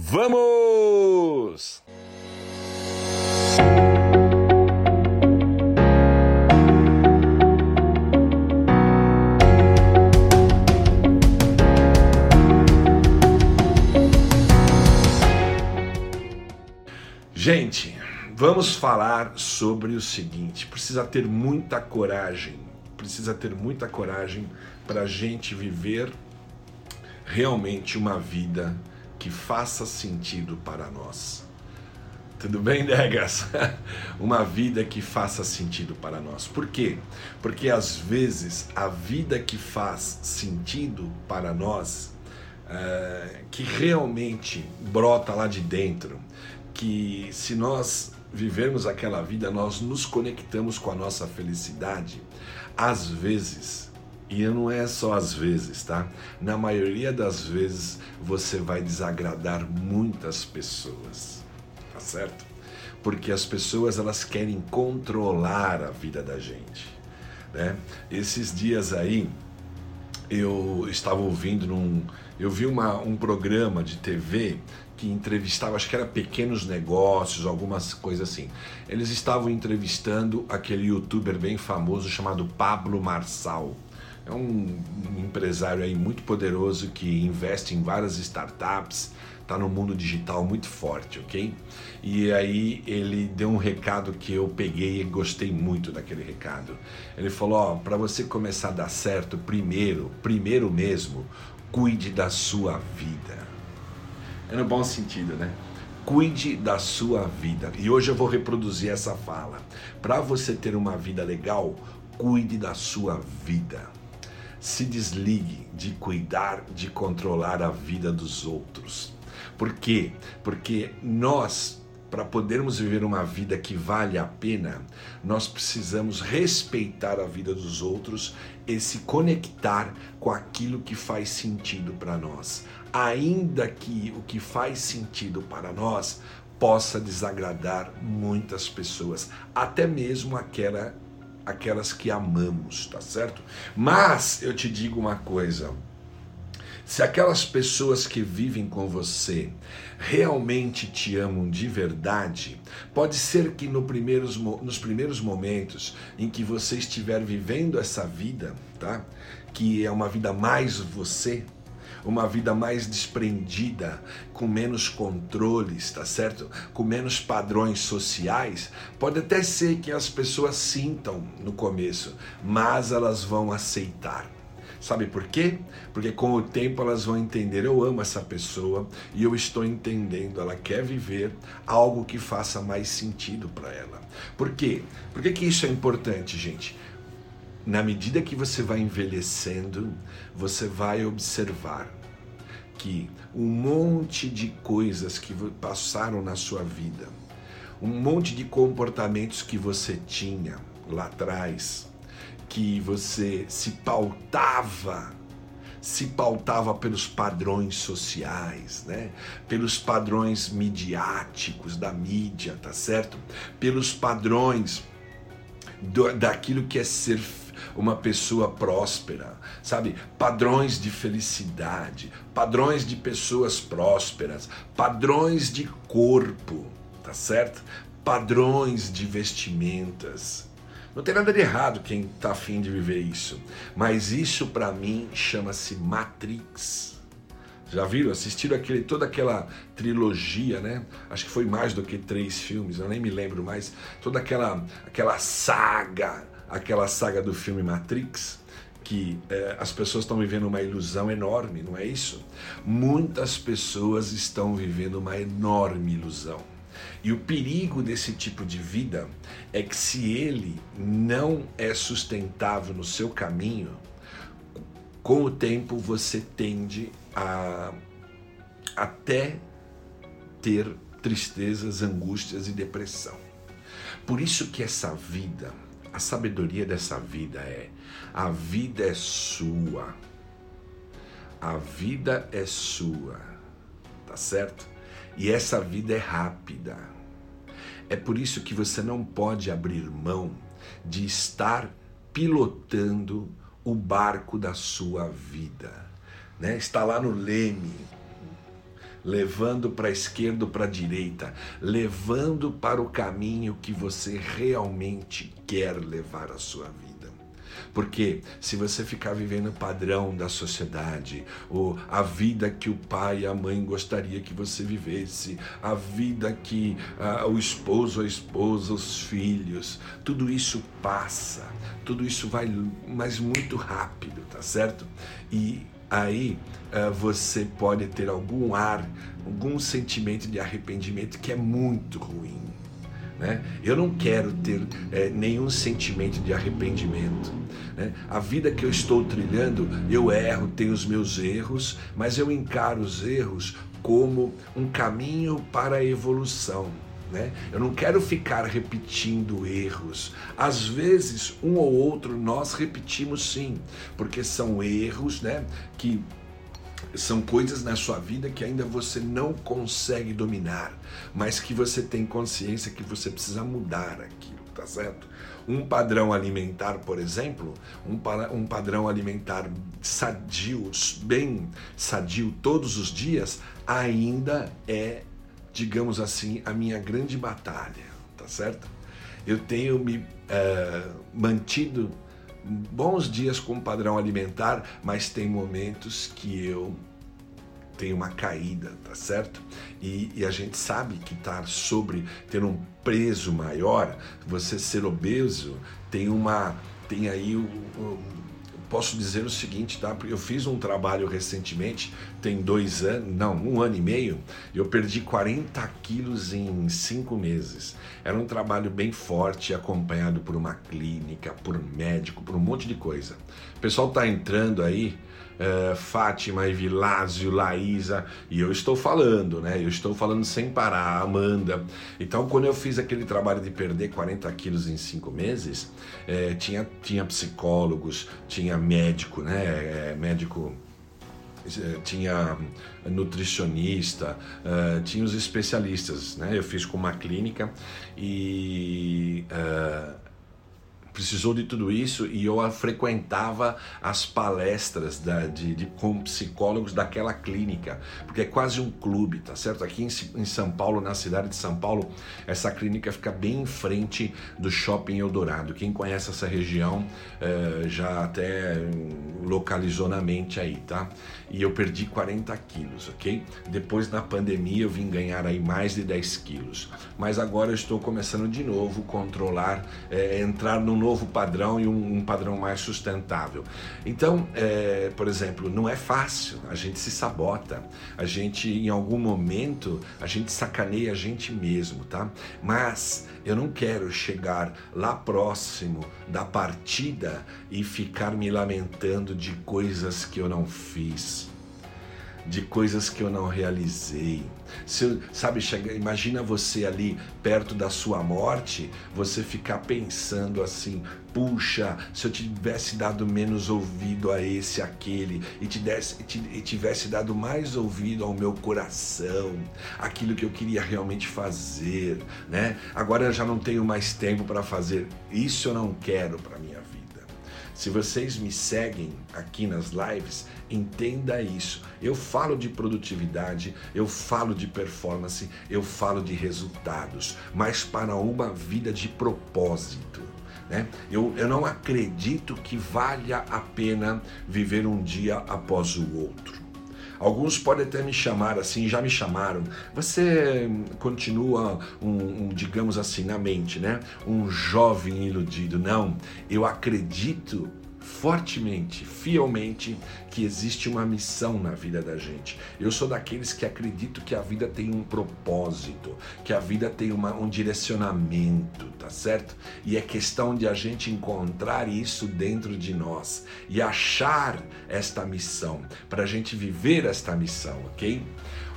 Vamos! Gente, vamos falar sobre o seguinte: precisa ter muita coragem, precisa ter muita coragem para a gente viver realmente uma vida que faça sentido para nós. Tudo bem, Degas? Uma vida que faça sentido para nós. Por quê? Porque às vezes a vida que faz sentido para nós, é, que realmente brota lá de dentro, que se nós vivermos aquela vida, nós nos conectamos com a nossa felicidade, às vezes e não é só às vezes, tá? Na maioria das vezes você vai desagradar muitas pessoas, tá certo? Porque as pessoas elas querem controlar a vida da gente, né? Esses dias aí eu estava ouvindo num, eu vi uma, um programa de TV que entrevistava, acho que era pequenos negócios, algumas coisas assim. Eles estavam entrevistando aquele youtuber bem famoso chamado Pablo Marçal é um, empresário aí muito poderoso que investe em várias startups, está no mundo digital muito forte, ok? E aí ele deu um recado que eu peguei e gostei muito daquele recado. Ele falou: ó, para você começar a dar certo, primeiro, primeiro mesmo, cuide da sua vida. É no bom sentido, né? Cuide da sua vida. E hoje eu vou reproduzir essa fala. Para você ter uma vida legal, cuide da sua vida se desligue de cuidar, de controlar a vida dos outros. Por quê? Porque nós, para podermos viver uma vida que vale a pena, nós precisamos respeitar a vida dos outros e se conectar com aquilo que faz sentido para nós. Ainda que o que faz sentido para nós possa desagradar muitas pessoas, até mesmo aquela aquelas que amamos, tá certo? Mas eu te digo uma coisa. Se aquelas pessoas que vivem com você realmente te amam de verdade, pode ser que no primeiros, nos primeiros momentos em que você estiver vivendo essa vida, tá? Que é uma vida mais você, uma vida mais desprendida, com menos controles, tá certo? Com menos padrões sociais, pode até ser que as pessoas sintam no começo, mas elas vão aceitar. Sabe por quê? Porque com o tempo elas vão entender: eu amo essa pessoa e eu estou entendendo, ela quer viver algo que faça mais sentido para ela. Por quê? Por que, que isso é importante, gente? Na medida que você vai envelhecendo, você vai observar que um monte de coisas que passaram na sua vida, um monte de comportamentos que você tinha lá atrás, que você se pautava se pautava pelos padrões sociais, né? Pelos padrões midiáticos da mídia, tá certo? Pelos padrões do, daquilo que é ser uma pessoa próspera, sabe? Padrões de felicidade, padrões de pessoas prósperas, padrões de corpo, tá certo? Padrões de vestimentas. Não tem nada de errado quem está afim de viver isso, mas isso para mim chama-se Matrix. Já viram? Assistiram aquele, toda aquela trilogia, né? Acho que foi mais do que três filmes, eu nem me lembro mais. Toda aquela, aquela saga aquela saga do filme Matrix, que é, as pessoas estão vivendo uma ilusão enorme, não é isso? Muitas pessoas estão vivendo uma enorme ilusão. E o perigo desse tipo de vida é que se ele não é sustentável no seu caminho, com o tempo você tende a até ter tristezas, angústias e depressão. Por isso que essa vida a sabedoria dessa vida é: a vida é sua. A vida é sua. Tá certo? E essa vida é rápida. É por isso que você não pode abrir mão de estar pilotando o barco da sua vida. Né? Está lá no leme, levando para a esquerda ou para a direita, levando para o caminho que você realmente quer levar a sua vida. Porque se você ficar vivendo o padrão da sociedade, ou a vida que o pai e a mãe gostaria que você vivesse, a vida que o esposo, a esposa, os filhos, tudo isso passa, tudo isso vai, mas muito rápido, tá certo? E aí uh, você pode ter algum ar, algum sentimento de arrependimento que é muito ruim. Né? Eu não quero ter é, nenhum sentimento de arrependimento. Né? A vida que eu estou trilhando, eu erro, tenho os meus erros, mas eu encaro os erros como um caminho para a evolução. Né? Eu não quero ficar repetindo erros. Às vezes, um ou outro nós repetimos sim, porque são erros né, que são coisas na sua vida que ainda você não consegue dominar, mas que você tem consciência que você precisa mudar aquilo, tá certo? Um padrão alimentar, por exemplo, um, um padrão alimentar sadio, bem sadio todos os dias, ainda é, digamos assim, a minha grande batalha, tá certo? Eu tenho me uh, mantido bons dias com padrão alimentar, mas tem momentos que eu tenho uma caída, tá certo? E, e a gente sabe que estar sobre ter um peso maior, você ser obeso, tem uma tem aí o, o posso dizer o seguinte, tá? Porque eu fiz um trabalho recentemente, tem dois anos, não, um ano e meio, eu perdi 40 quilos em cinco meses. Era um trabalho bem forte, acompanhado por uma clínica, por médico, por um monte de coisa. O pessoal tá entrando aí, uh, Fátima, Evilásio, Laísa, e eu estou falando, né? Eu estou falando sem parar, Amanda. Então, quando eu fiz aquele trabalho de perder 40 quilos em cinco meses, eh, tinha, tinha psicólogos, tinha médico, né? É, médico tinha nutricionista, uh, tinha os especialistas, né? Eu fiz com uma clínica e precisou de tudo isso e eu frequentava as palestras da, de, de, com psicólogos daquela clínica, porque é quase um clube, tá certo? Aqui em, em, São Paulo, na cidade de São Paulo, essa clínica fica bem em frente do Shopping Eldorado. Quem conhece essa região eh, já até localizou na mente aí, tá? E eu perdi 40 quilos, ok? Depois na pandemia eu vim ganhar aí mais de 10 quilos, mas agora eu estou começando de novo controlar, eh, entrar num novo padrão e um, um padrão mais sustentável. Então, é, por exemplo, não é fácil, a gente se sabota, a gente em algum momento a gente sacaneia a gente mesmo, tá? Mas eu não quero chegar lá próximo da partida e ficar me lamentando de coisas que eu não fiz de coisas que eu não realizei. Se sabe, chega, imagina você ali perto da sua morte, você ficar pensando assim: puxa, se eu tivesse dado menos ouvido a esse, aquele, e, te desse, e tivesse dado mais ouvido ao meu coração, aquilo que eu queria realmente fazer, né? Agora eu já não tenho mais tempo para fazer. Isso eu não quero para minha. Se vocês me seguem aqui nas lives, entenda isso. Eu falo de produtividade, eu falo de performance, eu falo de resultados, mas para uma vida de propósito. Né? Eu, eu não acredito que valha a pena viver um dia após o outro. Alguns podem até me chamar assim, já me chamaram. Você continua um, um, digamos assim, na mente, né? Um jovem iludido. Não, eu acredito fortemente, fielmente, que existe uma missão na vida da gente. Eu sou daqueles que acredito que a vida tem um propósito, que a vida tem uma, um direcionamento, tá certo? E é questão de a gente encontrar isso dentro de nós e achar esta missão, para a gente viver esta missão, ok?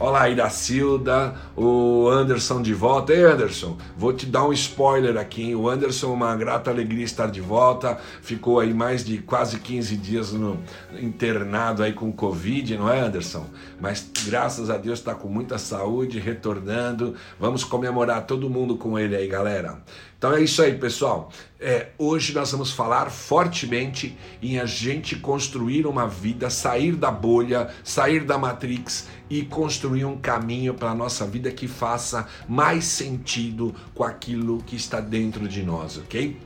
Olá aí da Silda, o Anderson de volta. Ei Anderson, vou te dar um spoiler aqui. Hein? O Anderson, uma grata alegria estar de volta. Ficou aí mais de quase 15 dias no, internado aí com Covid, não é, Anderson? Mas graças a Deus está com muita saúde, retornando. Vamos comemorar todo mundo com ele aí, galera. Então é isso aí, pessoal. É, hoje nós vamos falar fortemente em a gente construir uma vida, sair da bolha, sair da Matrix e construir um caminho para a nossa vida que faça mais sentido com aquilo que está dentro de nós, ok?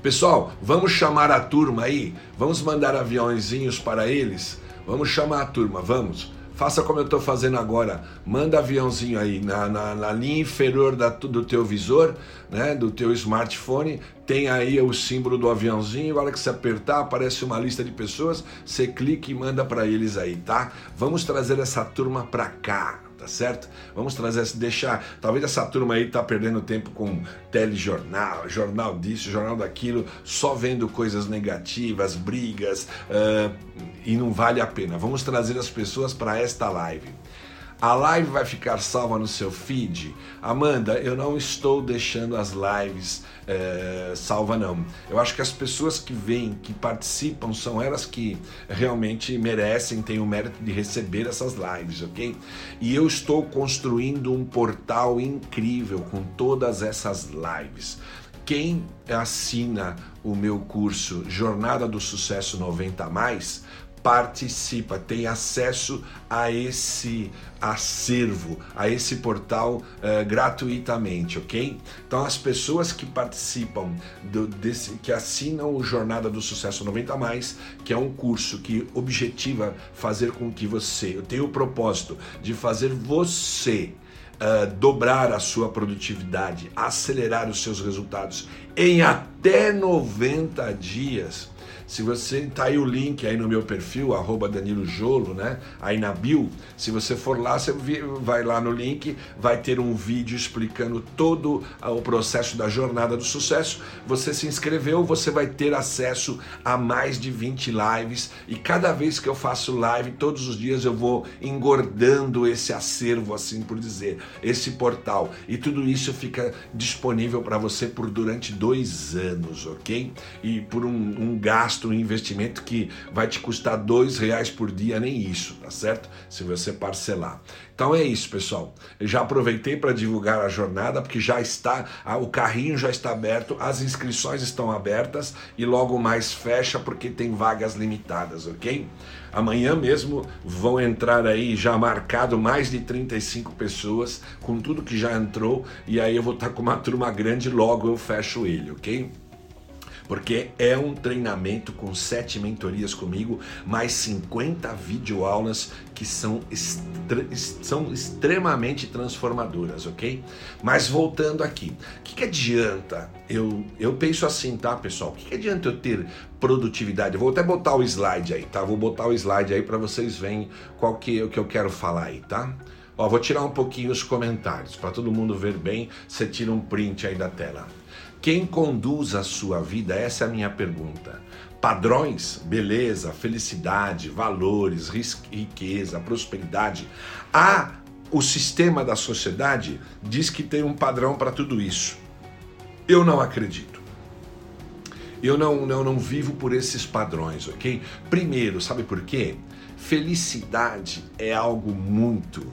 Pessoal, vamos chamar a turma aí, vamos mandar aviãozinhos para eles, vamos chamar a turma, vamos. Faça como eu estou fazendo agora. Manda aviãozinho aí na, na, na linha inferior da, do teu visor, né, do teu smartphone. Tem aí o símbolo do aviãozinho. Agora que você apertar, aparece uma lista de pessoas. Você clica e manda para eles aí, tá? Vamos trazer essa turma para cá tá certo? Vamos trazer, deixar, talvez essa turma aí tá perdendo tempo com telejornal, jornal disso, jornal daquilo, só vendo coisas negativas, brigas, uh, e não vale a pena. Vamos trazer as pessoas para esta live. A live vai ficar salva no seu feed? Amanda, eu não estou deixando as lives é, salva, não. Eu acho que as pessoas que vêm, que participam, são elas que realmente merecem, têm o mérito de receber essas lives, ok? E eu estou construindo um portal incrível com todas essas lives. Quem assina o meu curso Jornada do Sucesso 90 mais participa, tem acesso a esse acervo, a esse portal uh, gratuitamente, ok? Então as pessoas que participam do, desse, que assinam o Jornada do Sucesso 90 mais, que é um curso que objetiva fazer com que você, eu tenho o propósito de fazer você Uh, dobrar a sua produtividade, acelerar os seus resultados em até 90 dias se você tá aí o link aí no meu perfil, arroba Danilo Jolo, né? Aí na bio, se você for lá, você vai lá no link, vai ter um vídeo explicando todo o processo da jornada do sucesso. Você se inscreveu, você vai ter acesso a mais de 20 lives e cada vez que eu faço live, todos os dias eu vou engordando esse acervo, assim por dizer, esse portal. E tudo isso fica disponível para você por durante dois anos, ok? E por um, um gasto gasto, um investimento que vai te custar dois reais por dia, nem isso, tá certo? Se você parcelar. Então é isso, pessoal. Eu já aproveitei para divulgar a jornada, porque já está, o carrinho já está aberto, as inscrições estão abertas e logo mais fecha porque tem vagas limitadas, ok? Amanhã mesmo vão entrar aí já marcado mais de 35 pessoas com tudo que já entrou e aí eu vou estar com uma turma grande logo eu fecho ele, ok? Porque é um treinamento com sete mentorias comigo, mais 50 videoaulas que são, são extremamente transformadoras, ok? Mas voltando aqui, o que, que adianta? Eu, eu penso assim, tá, pessoal? O que, que adianta eu ter produtividade? Eu vou até botar o slide aí, tá? Vou botar o slide aí para vocês verem qual que, o que eu quero falar aí, tá? Ó, vou tirar um pouquinho os comentários para todo mundo ver bem. Você tira um print aí da tela. Quem conduz a sua vida? Essa é a minha pergunta. Padrões, beleza, felicidade, valores, riqueza, prosperidade. Há o sistema da sociedade diz que tem um padrão para tudo isso. Eu não acredito. Eu não, não, não vivo por esses padrões, ok? Primeiro, sabe por quê? Felicidade é algo muito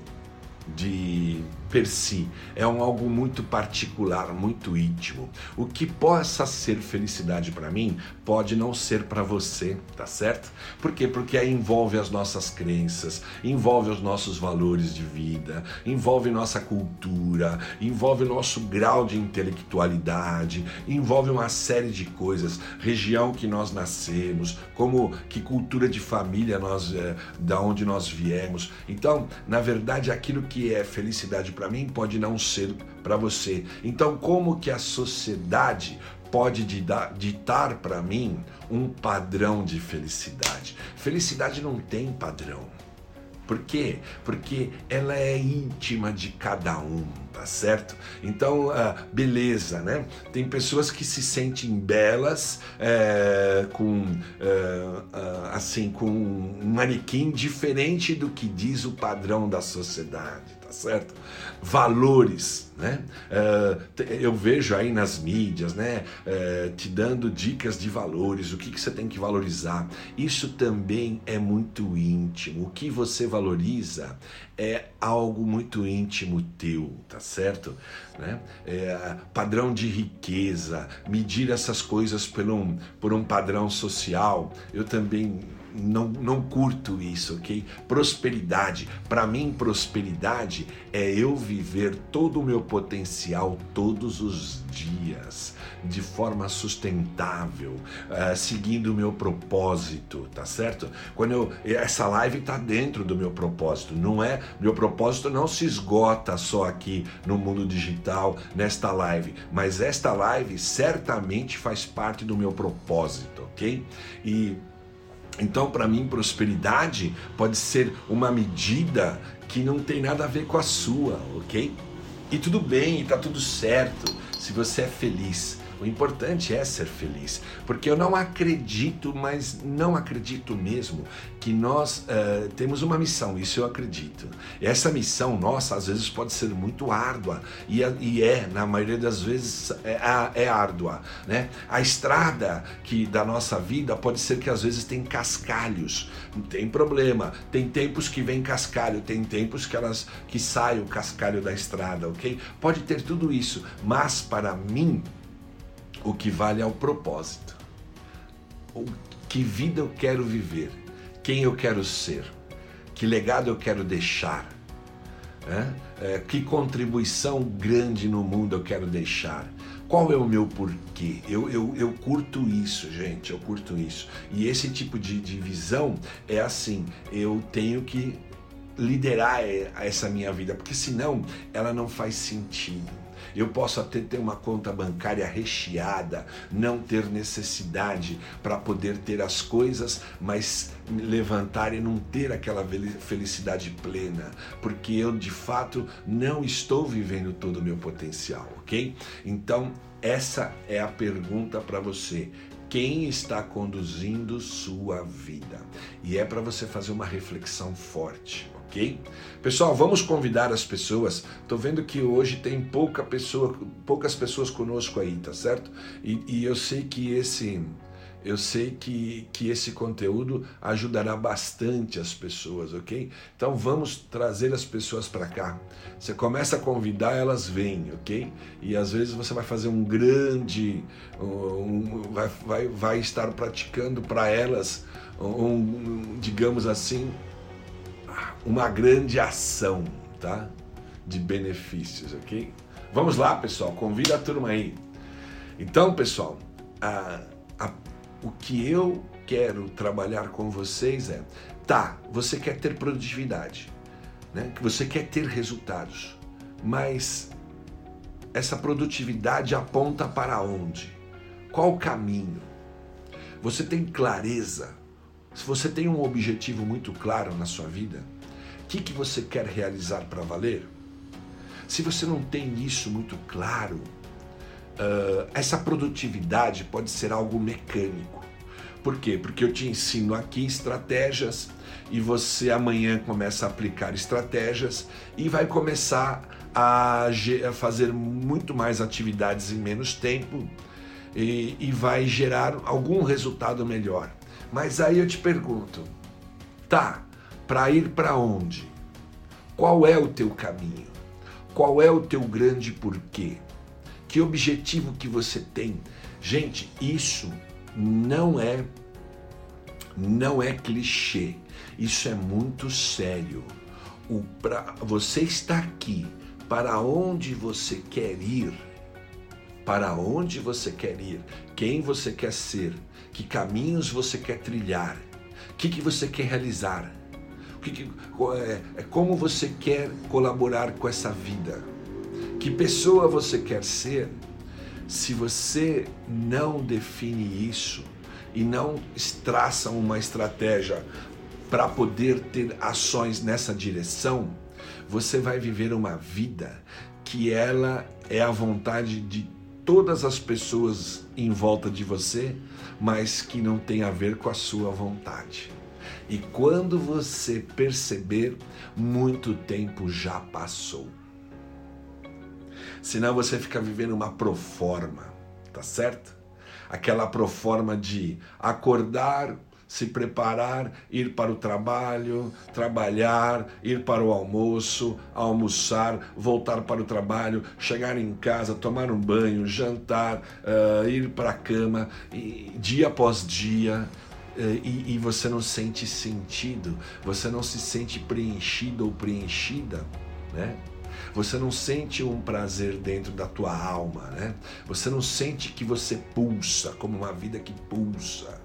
de per si, é um algo muito particular, muito íntimo. O que possa ser felicidade para mim pode não ser para você, tá certo? Por quê? Porque aí envolve as nossas crenças, envolve os nossos valores de vida, envolve nossa cultura, envolve nosso grau de intelectualidade, envolve uma série de coisas, região que nós nascemos, como que cultura de família nós é, da onde nós viemos. Então, na verdade, aquilo que é felicidade para para mim pode não ser para você. Então, como que a sociedade pode ditar para mim um padrão de felicidade? Felicidade não tem padrão. Por quê? Porque ela é íntima de cada um, tá certo? Então, uh, beleza, né? Tem pessoas que se sentem belas é, com, uh, assim, com um manequim diferente do que diz o padrão da sociedade, certo? Valores, né? Uh, eu vejo aí nas mídias, né? Uh, te dando dicas de valores, o que, que você tem que valorizar. Isso também é muito íntimo. O que você valoriza é algo muito íntimo teu, tá certo? Né? É, padrão de riqueza, medir essas coisas por um, por um padrão social, eu também não, não curto isso, ok? Prosperidade, para mim, prosperidade é eu viver todo o meu potencial todos os dias, de forma sustentável, uh, seguindo o meu propósito, tá certo? Quando eu, essa live está dentro do meu propósito, não é? Meu propósito não se esgota só aqui no mundo digital, nesta live, mas esta live certamente faz parte do meu propósito, ok? E então, para mim, prosperidade pode ser uma medida que não tem nada a ver com a sua, ok? E tudo bem, está tudo certo se você é feliz. O importante é ser feliz, porque eu não acredito, mas não acredito mesmo que nós uh, temos uma missão, isso eu acredito. Essa missão nossa, às vezes, pode ser muito árdua, e, e é, na maioria das vezes, é, é árdua. Né? A estrada que da nossa vida pode ser que às vezes tem cascalhos, não tem problema. Tem tempos que vem cascalho, tem tempos que elas que sai o cascalho da estrada, ok? Pode ter tudo isso, mas para mim o que vale é o propósito. O que vida eu quero viver? Quem eu quero ser? Que legado eu quero deixar? É? É, que contribuição grande no mundo eu quero deixar? Qual é o meu porquê? Eu, eu, eu curto isso, gente, eu curto isso. E esse tipo de, de visão é assim: eu tenho que liderar essa minha vida, porque senão ela não faz sentido eu posso até ter uma conta bancária recheada, não ter necessidade para poder ter as coisas, mas levantar e não ter aquela felicidade plena, porque eu de fato não estou vivendo todo o meu potencial, ok? Então, essa é a pergunta para você quem está conduzindo sua vida. E é para você fazer uma reflexão forte ok? Pessoal, vamos convidar as pessoas. Tô vendo que hoje tem pouca pessoa, poucas pessoas conosco aí, tá certo? E, e eu sei que esse eu sei que, que esse conteúdo ajudará bastante as pessoas, ok? Então vamos trazer as pessoas para cá. Você começa a convidar, elas vêm, ok? E às vezes você vai fazer um grande, um, vai, vai, vai estar praticando para elas, um, digamos assim, uma grande ação, tá? De benefícios, ok? Vamos lá, pessoal, convida a turma aí. Então, pessoal, a, a, o que eu quero trabalhar com vocês é, tá, você quer ter produtividade, né? Você quer ter resultados, mas essa produtividade aponta para onde? Qual o caminho? Você tem clareza? Se você tem um objetivo muito claro na sua vida, que, que você quer realizar para valer? Se você não tem isso muito claro, uh, essa produtividade pode ser algo mecânico. Por quê? Porque eu te ensino aqui estratégias e você amanhã começa a aplicar estratégias e vai começar a, a fazer muito mais atividades em menos tempo e, e vai gerar algum resultado melhor. Mas aí eu te pergunto, tá, para ir para onde? Qual é o teu caminho? Qual é o teu grande porquê? Que objetivo que você tem? Gente, isso não é não é clichê. Isso é muito sério. O pra, você está aqui para onde você quer ir? Para onde você quer ir? Quem você quer ser? Que caminhos você quer trilhar? O que, que você quer realizar? que, que, é, é, como você quer colaborar com essa vida. Que pessoa você quer ser? Se você não define isso e não traça uma estratégia para poder ter ações nessa direção, você vai viver uma vida que ela é a vontade de todas as pessoas em volta de você, mas que não tem a ver com a sua vontade. E quando você perceber, muito tempo já passou. Senão você fica vivendo uma proforma, tá certo? Aquela proforma de acordar, se preparar, ir para o trabalho, trabalhar, ir para o almoço, almoçar, voltar para o trabalho, chegar em casa, tomar um banho, jantar, uh, ir para a cama, e, dia após dia. Uh, e, e você não sente sentido, você não se sente preenchido ou preenchida, né? Você não sente um prazer dentro da tua alma, né? Você não sente que você pulsa como uma vida que pulsa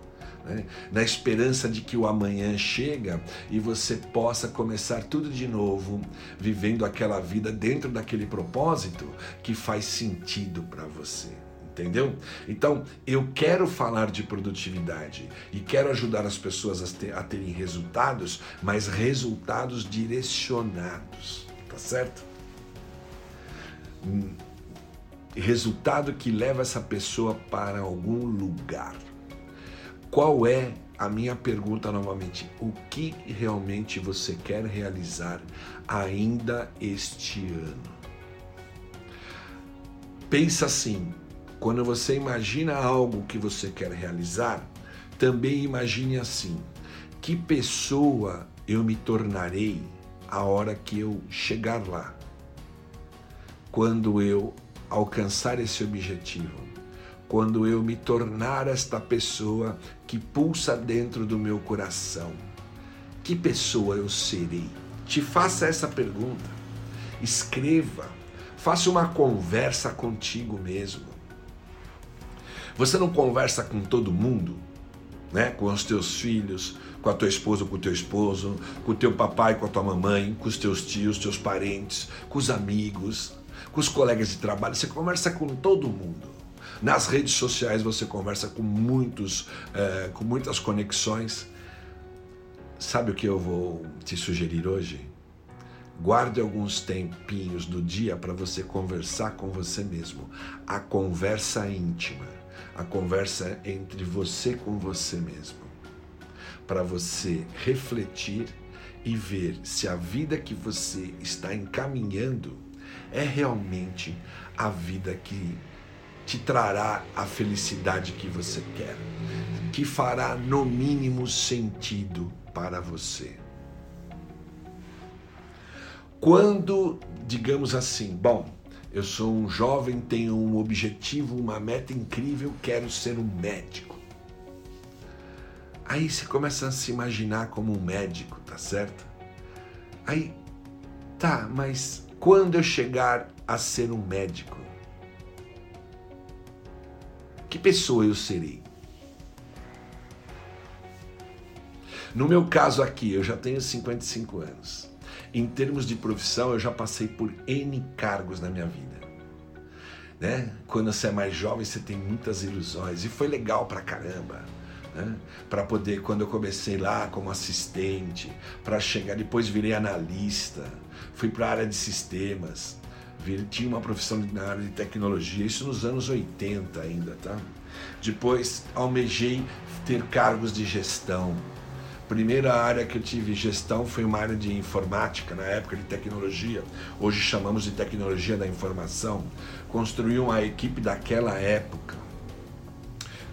né? na esperança de que o amanhã chega e você possa começar tudo de novo, vivendo aquela vida dentro daquele propósito que faz sentido para você. Entendeu? Então, eu quero falar de produtividade e quero ajudar as pessoas a, ter, a terem resultados, mas resultados direcionados, tá certo? Hum, resultado que leva essa pessoa para algum lugar. Qual é a minha pergunta novamente? O que realmente você quer realizar ainda este ano? Pensa assim, quando você imagina algo que você quer realizar, também imagine assim: que pessoa eu me tornarei a hora que eu chegar lá? Quando eu alcançar esse objetivo? Quando eu me tornar esta pessoa que pulsa dentro do meu coração? Que pessoa eu serei? Te faça essa pergunta. Escreva. Faça uma conversa contigo mesmo. Você não conversa com todo mundo, né? Com os teus filhos, com a tua esposa, com o teu esposo, com o teu papai, com a tua mamãe, com os teus tios, teus parentes, com os amigos, com os colegas de trabalho. Você conversa com todo mundo. Nas redes sociais você conversa com muitos, é, com muitas conexões. Sabe o que eu vou te sugerir hoje? Guarde alguns tempinhos do dia para você conversar com você mesmo. A conversa íntima, a conversa entre você com você mesmo. Para você refletir e ver se a vida que você está encaminhando é realmente a vida que te trará a felicidade que você quer, que fará no mínimo sentido para você. Quando, digamos assim, bom, eu sou um jovem, tenho um objetivo, uma meta incrível, quero ser um médico. Aí você começa a se imaginar como um médico, tá certo? Aí, tá, mas quando eu chegar a ser um médico, que pessoa eu serei? No meu caso aqui, eu já tenho 55 anos. Em termos de profissão, eu já passei por N cargos na minha vida. Né? Quando você é mais jovem, você tem muitas ilusões. E foi legal pra caramba. Né? Para poder, quando eu comecei lá como assistente, para chegar, depois virei analista, fui para a área de sistemas, tinha uma profissão na área de tecnologia, isso nos anos 80 ainda, tá? Depois almejei ter cargos de gestão. Primeira área que eu tive gestão foi uma área de informática, na época de tecnologia, hoje chamamos de tecnologia da informação. Construí uma equipe daquela época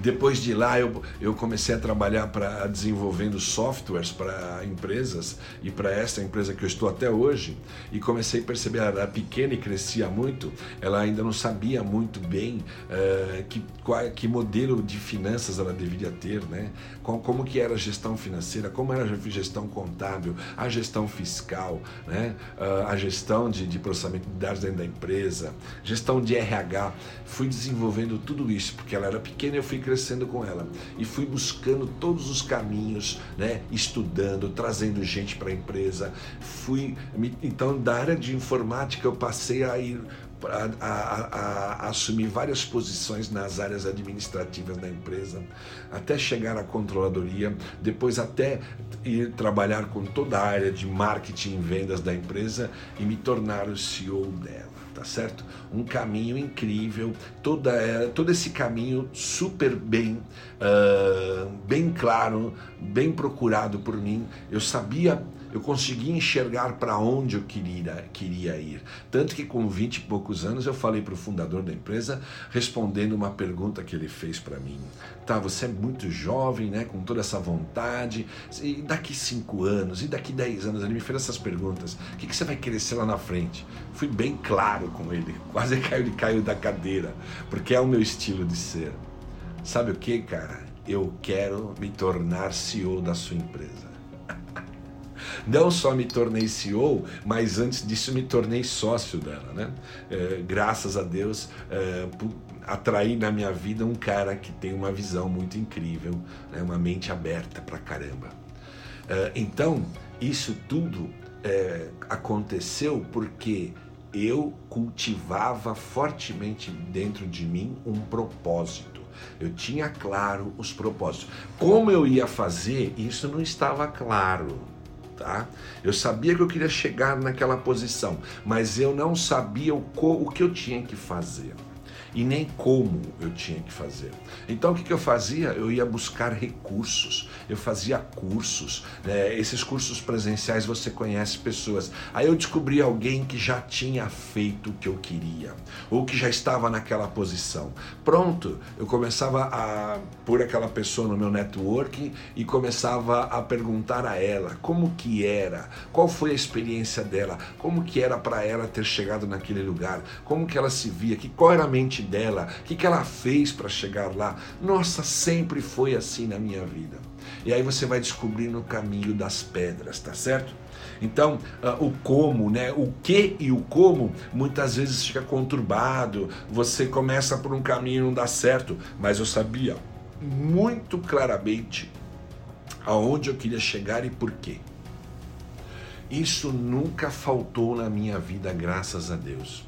depois de lá, eu, eu comecei a trabalhar para desenvolvendo softwares para empresas e para essa empresa que eu estou até hoje. E comecei a perceber, ela era pequena e crescia muito, ela ainda não sabia muito bem uh, que, qual, que modelo de finanças ela deveria ter, né? Como, como que era a gestão financeira, como era a gestão contábil, a gestão fiscal, né? Uh, a gestão de, de processamento de dados dentro da empresa, gestão de RH. Fui desenvolvendo tudo isso, porque ela era pequena e eu fui crescendo com ela e fui buscando todos os caminhos, né, estudando, trazendo gente para a empresa. Fui então da área de informática eu passei a ir a, a, a, assumir várias posições nas áreas administrativas da empresa, até chegar à controladoria, depois até ir trabalhar com toda a área de marketing e vendas da empresa e me tornar o CEO dela tá certo? Um caminho incrível, toda, é, todo esse caminho super bem, uh, bem claro, bem procurado por mim. Eu sabia eu consegui enxergar para onde eu queria, queria ir. Tanto que com 20 e poucos anos eu falei para o fundador da empresa, respondendo uma pergunta que ele fez para mim. Tá, você é muito jovem, né, com toda essa vontade, e daqui 5 anos, e daqui 10 anos, ele me fez essas perguntas, o que, que você vai querer ser lá na frente? Fui bem claro com ele, quase caiu, ele caiu da cadeira, porque é o meu estilo de ser. Sabe o que, cara? Eu quero me tornar CEO da sua empresa. Não só me tornei CEO, mas antes disso me tornei sócio dela, né? É, graças a Deus, é, atraí na minha vida um cara que tem uma visão muito incrível, né? uma mente aberta pra caramba. É, então, isso tudo é, aconteceu porque eu cultivava fortemente dentro de mim um propósito. Eu tinha claro os propósitos. Como eu ia fazer, isso não estava claro tá? Eu sabia que eu queria chegar naquela posição, mas eu não sabia o, o que eu tinha que fazer e nem como eu tinha que fazer. Então o que, que eu fazia? Eu ia buscar recursos, eu fazia cursos, né? esses cursos presenciais você conhece pessoas. Aí eu descobri alguém que já tinha feito o que eu queria, ou que já estava naquela posição. Pronto, eu começava a pôr aquela pessoa no meu network e começava a perguntar a ela como que era, qual foi a experiência dela, como que era para ela ter chegado naquele lugar, como que ela se via, que qual era a mente dela, o que, que ela fez para chegar lá. Nossa, sempre foi assim na minha vida. E aí você vai descobrindo o caminho das pedras, tá certo? Então, uh, o como, né? O que e o como muitas vezes fica conturbado. Você começa por um caminho e não dá certo, mas eu sabia muito claramente aonde eu queria chegar e por quê. Isso nunca faltou na minha vida, graças a Deus.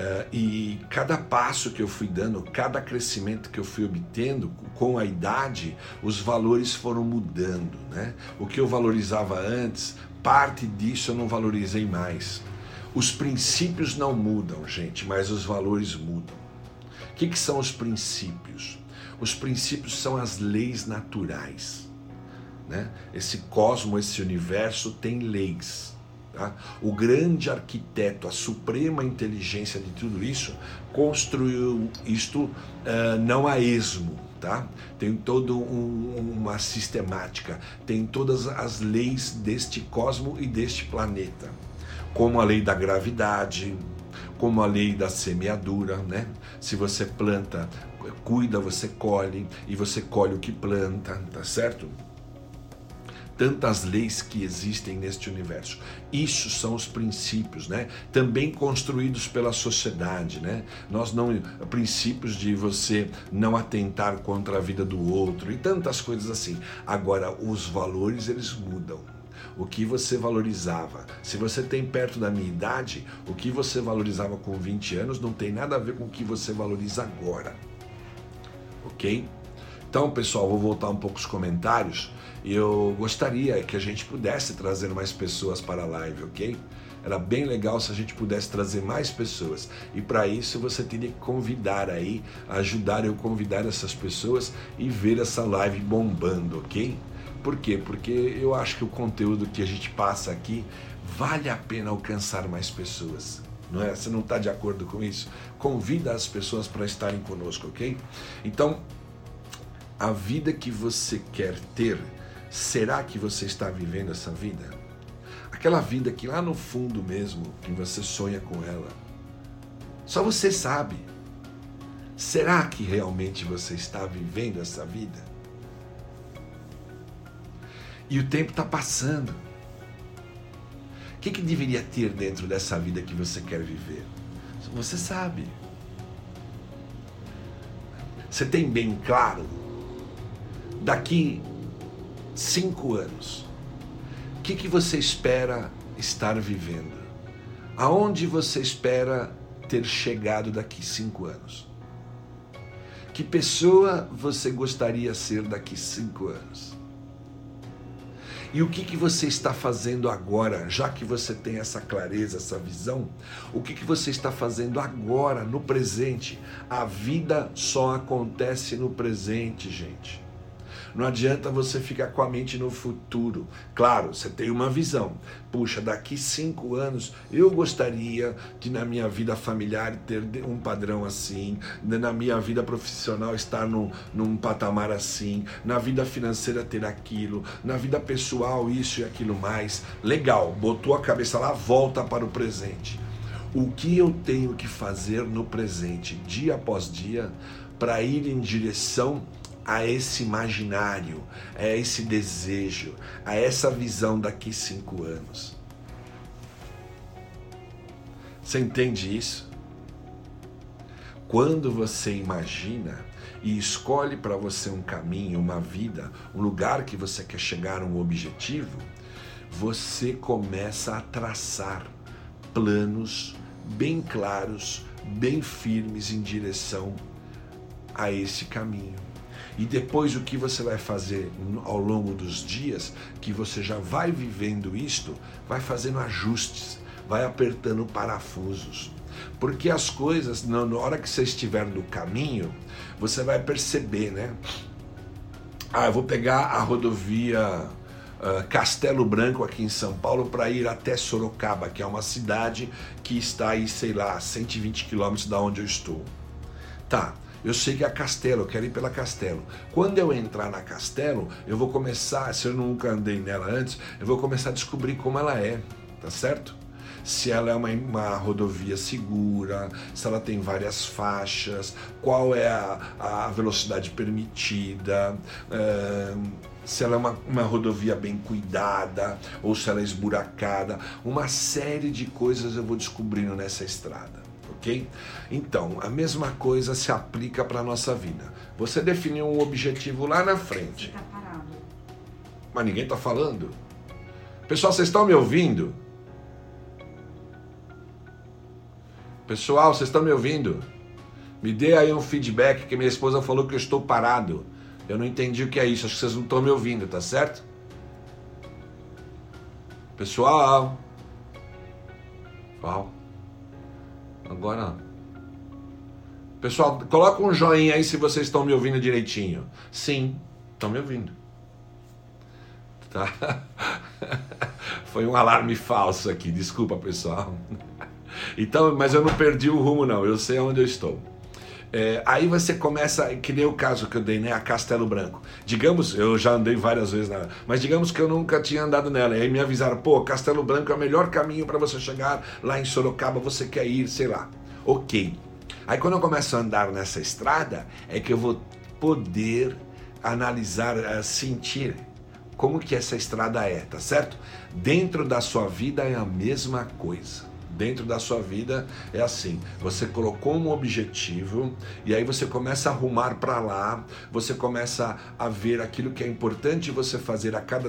Uh, e cada passo que eu fui dando, cada crescimento que eu fui obtendo com a idade, os valores foram mudando. Né? O que eu valorizava antes, parte disso eu não valorizei mais. Os princípios não mudam, gente, mas os valores mudam. O que, que são os princípios? Os princípios são as leis naturais. Né? Esse cosmo, esse universo tem leis. Tá? O grande arquiteto, a suprema inteligência de tudo isso, construiu isto uh, não a esmo. Tá? Tem toda um, uma sistemática, tem todas as leis deste cosmo e deste planeta, como a lei da gravidade, como a lei da semeadura, né? Se você planta, cuida, você colhe, e você colhe o que planta, tá certo? Tantas leis que existem neste universo. Isso são os princípios, né? Também construídos pela sociedade, né? Nós não princípios de você não atentar contra a vida do outro e tantas coisas assim. Agora os valores eles mudam o que você valorizava. Se você tem perto da minha idade, o que você valorizava com 20 anos não tem nada a ver com o que você valoriza agora. Ok? Então, pessoal, vou voltar um pouco os comentários. Eu gostaria que a gente pudesse trazer mais pessoas para a live, ok? Era bem legal se a gente pudesse trazer mais pessoas. E para isso você teria que convidar aí, ajudar eu convidar essas pessoas e ver essa live bombando, ok? Por quê? Porque eu acho que o conteúdo que a gente passa aqui vale a pena alcançar mais pessoas. Não é? Você não está de acordo com isso? Convida as pessoas para estarem conosco, ok? Então, a vida que você quer ter Será que você está vivendo essa vida? Aquela vida que lá no fundo mesmo, que você sonha com ela. Só você sabe. Será que realmente você está vivendo essa vida? E o tempo está passando. O que, que deveria ter dentro dessa vida que você quer viver? Você sabe. Você tem bem claro. Daqui cinco anos, o que, que você espera estar vivendo? Aonde você espera ter chegado daqui cinco anos? Que pessoa você gostaria ser daqui cinco anos? E o que, que você está fazendo agora, já que você tem essa clareza, essa visão? O que, que você está fazendo agora, no presente? A vida só acontece no presente, gente. Não adianta você ficar com a mente no futuro. Claro, você tem uma visão. Puxa, daqui cinco anos eu gostaria de na minha vida familiar ter um padrão assim, na minha vida profissional estar no, num patamar assim, na vida financeira ter aquilo, na vida pessoal isso e aquilo mais. Legal, botou a cabeça lá, volta para o presente. O que eu tenho que fazer no presente, dia após dia, para ir em direção a esse imaginário, a esse desejo, a essa visão daqui cinco anos. Você entende isso? Quando você imagina e escolhe para você um caminho, uma vida, um lugar que você quer chegar, um objetivo, você começa a traçar planos bem claros, bem firmes em direção a esse caminho. E depois o que você vai fazer ao longo dos dias, que você já vai vivendo isto, vai fazendo ajustes, vai apertando parafusos. Porque as coisas, na hora que você estiver no caminho, você vai perceber, né? Ah, eu vou pegar a rodovia uh, Castelo Branco aqui em São Paulo para ir até Sorocaba, que é uma cidade que está aí, sei lá, 120 quilômetros da onde eu estou. Tá, eu que é a Castelo, eu quero ir pela Castelo. Quando eu entrar na Castelo, eu vou começar, se eu nunca andei nela antes, eu vou começar a descobrir como ela é, tá certo? Se ela é uma, uma rodovia segura, se ela tem várias faixas, qual é a, a velocidade permitida, se ela é uma, uma rodovia bem cuidada ou se ela é esburacada. Uma série de coisas eu vou descobrindo nessa estrada ok? Então, a mesma coisa se aplica para a nossa vida. Você definiu um objetivo lá na frente. Tá parado. Mas ninguém está falando. Pessoal, vocês estão me ouvindo? Pessoal, vocês estão me ouvindo? Me dê aí um feedback que minha esposa falou que eu estou parado. Eu não entendi o que é isso, acho que vocês não estão me ouvindo, tá certo? Pessoal. Pessoal. Agora. Pessoal, coloca um joinha aí se vocês estão me ouvindo direitinho. Sim, estão me ouvindo. Tá? Foi um alarme falso aqui, desculpa pessoal. Então, mas eu não perdi o rumo não, eu sei onde eu estou. É, aí você começa, que nem o caso que eu dei, né? A Castelo Branco. Digamos, eu já andei várias vezes nela, mas digamos que eu nunca tinha andado nela. E aí me avisaram, pô, Castelo Branco é o melhor caminho para você chegar lá em Sorocaba, você quer ir, sei lá. Ok. Aí quando eu começo a andar nessa estrada, é que eu vou poder analisar, eh, sentir como que essa estrada é, tá certo? Dentro da sua vida é a mesma coisa dentro da sua vida é assim: você colocou um objetivo e aí você começa a arrumar para lá, você começa a ver aquilo que é importante você fazer a cada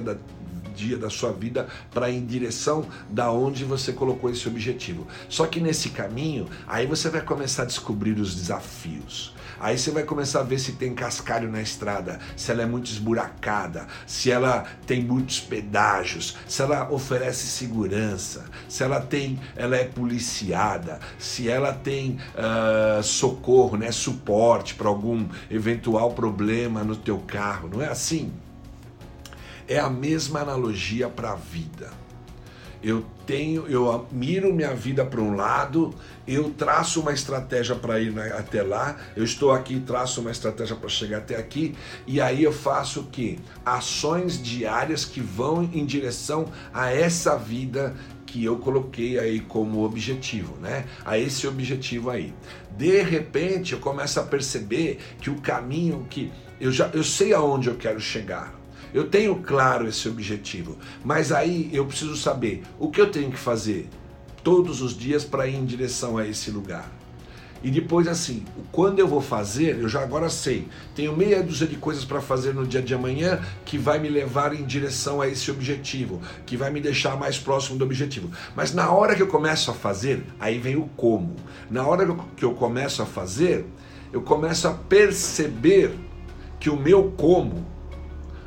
dia da sua vida para ir em direção da onde você colocou esse objetivo. Só que nesse caminho, aí você vai começar a descobrir os desafios. Aí você vai começar a ver se tem cascalho na estrada, se ela é muito esburacada, se ela tem muitos pedágios, se ela oferece segurança, se ela tem, ela é policiada, se ela tem uh, socorro, né, suporte para algum eventual problema no teu carro. Não é assim? É a mesma analogia para a vida eu tenho, eu miro minha vida para um lado, eu traço uma estratégia para ir até lá, eu estou aqui, traço uma estratégia para chegar até aqui, e aí eu faço o que? Ações diárias que vão em direção a essa vida que eu coloquei aí como objetivo, né? A esse objetivo aí. De repente eu começo a perceber que o caminho que eu já eu sei aonde eu quero chegar. Eu tenho claro esse objetivo, mas aí eu preciso saber o que eu tenho que fazer todos os dias para ir em direção a esse lugar. E depois, assim, quando eu vou fazer, eu já agora sei, tenho meia dúzia de coisas para fazer no dia de amanhã que vai me levar em direção a esse objetivo, que vai me deixar mais próximo do objetivo. Mas na hora que eu começo a fazer, aí vem o como. Na hora que eu começo a fazer, eu começo a perceber que o meu como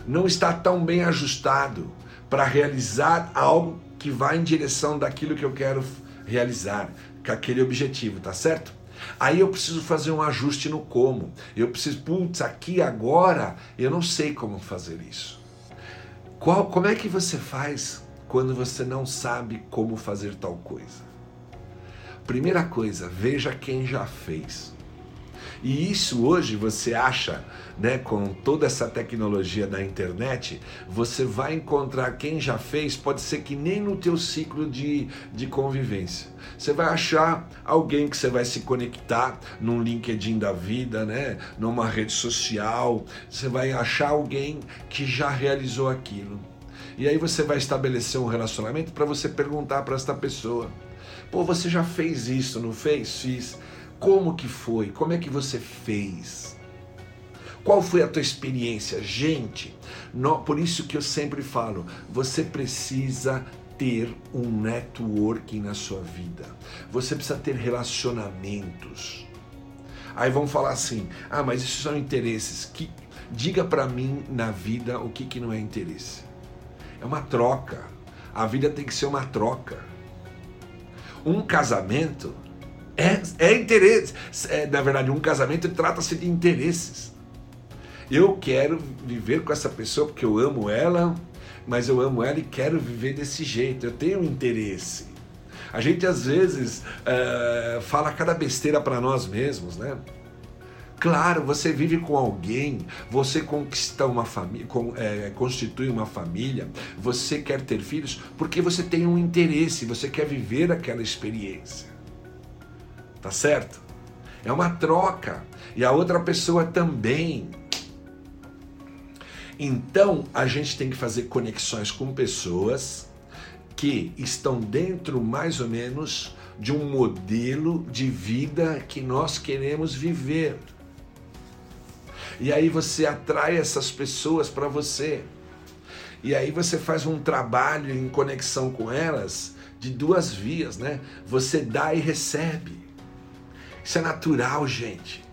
não está tão bem ajustado para realizar algo que vai em direção daquilo que eu quero realizar, com aquele objetivo, tá certo? Aí eu preciso fazer um ajuste no como. Eu preciso, putz, aqui agora eu não sei como fazer isso. Qual, como é que você faz quando você não sabe como fazer tal coisa? Primeira coisa, veja quem já fez. E isso hoje você acha, né, com toda essa tecnologia da internet, você vai encontrar quem já fez, pode ser que nem no teu ciclo de, de convivência. Você vai achar alguém que você vai se conectar num LinkedIn da vida, né, numa rede social, você vai achar alguém que já realizou aquilo. E aí você vai estabelecer um relacionamento para você perguntar para esta pessoa: "Pô, você já fez isso, não fez?" Fiz. Como que foi? Como é que você fez? Qual foi a tua experiência? Gente, por isso que eu sempre falo, você precisa ter um networking na sua vida. Você precisa ter relacionamentos. Aí vão falar assim: "Ah, mas isso são interesses". Que diga para mim na vida o que que não é interesse. É uma troca. A vida tem que ser uma troca. Um casamento é, é interesse. É, na verdade, um casamento trata-se de interesses. Eu quero viver com essa pessoa porque eu amo ela, mas eu amo ela e quero viver desse jeito. Eu tenho interesse. A gente às vezes uh, fala cada besteira para nós mesmos, né? Claro, você vive com alguém, você conquista uma família, é, constitui uma família, você quer ter filhos porque você tem um interesse, você quer viver aquela experiência. Tá certo? É uma troca. E a outra pessoa também. Então, a gente tem que fazer conexões com pessoas que estão dentro mais ou menos de um modelo de vida que nós queremos viver. E aí você atrai essas pessoas para você. E aí você faz um trabalho em conexão com elas de duas vias, né? Você dá e recebe. Isso é natural, gente.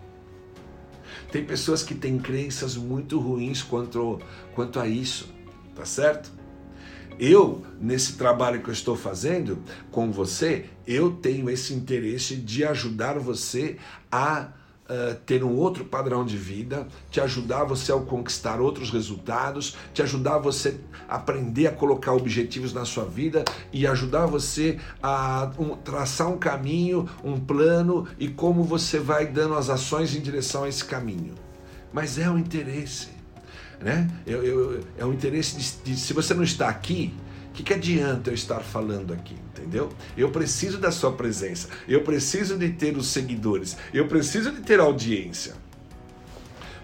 Tem pessoas que têm crenças muito ruins quanto, quanto a isso, tá certo? Eu, nesse trabalho que eu estou fazendo com você, eu tenho esse interesse de ajudar você a uh, ter um outro padrão de vida, te ajudar você a conquistar outros resultados, te ajudar você a aprender a colocar objetivos na sua vida e ajudar você a um, traçar um caminho, um plano e como você vai dando as ações em direção a esse caminho. Mas é o interesse, né? Eu, eu, é o interesse de, de se você não está aqui, o que, que adianta eu estar falando aqui, entendeu? Eu preciso da sua presença, eu preciso de ter os seguidores, eu preciso de ter audiência.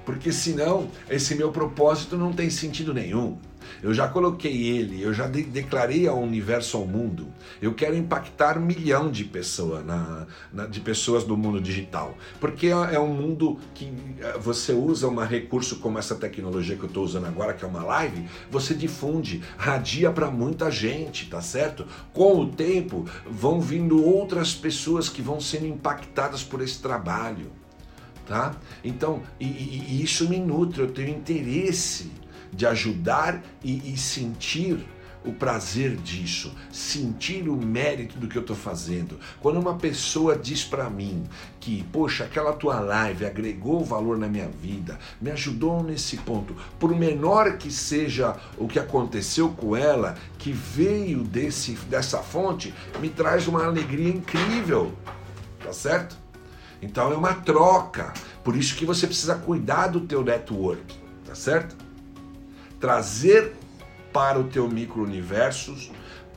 Porque senão esse meu propósito não tem sentido nenhum. Eu já coloquei ele, eu já de declarei ao universo, ao mundo. Eu quero impactar milhão de pessoas, na, na, de pessoas do mundo digital. Porque é, é um mundo que eh, você usa um recurso como essa tecnologia que eu estou usando agora, que é uma live, você difunde, radia para muita gente, tá certo? Com o tempo vão vindo outras pessoas que vão sendo impactadas por esse trabalho. Tá? Então, e, e isso me nutre, eu tenho interesse de ajudar e, e sentir o prazer disso, sentir o mérito do que eu estou fazendo. Quando uma pessoa diz para mim que, poxa, aquela tua live agregou valor na minha vida, me ajudou nesse ponto, por menor que seja o que aconteceu com ela, que veio desse dessa fonte, me traz uma alegria incrível. Tá certo? Então é uma troca. Por isso que você precisa cuidar do teu network, tá certo? Trazer para o teu micro-universo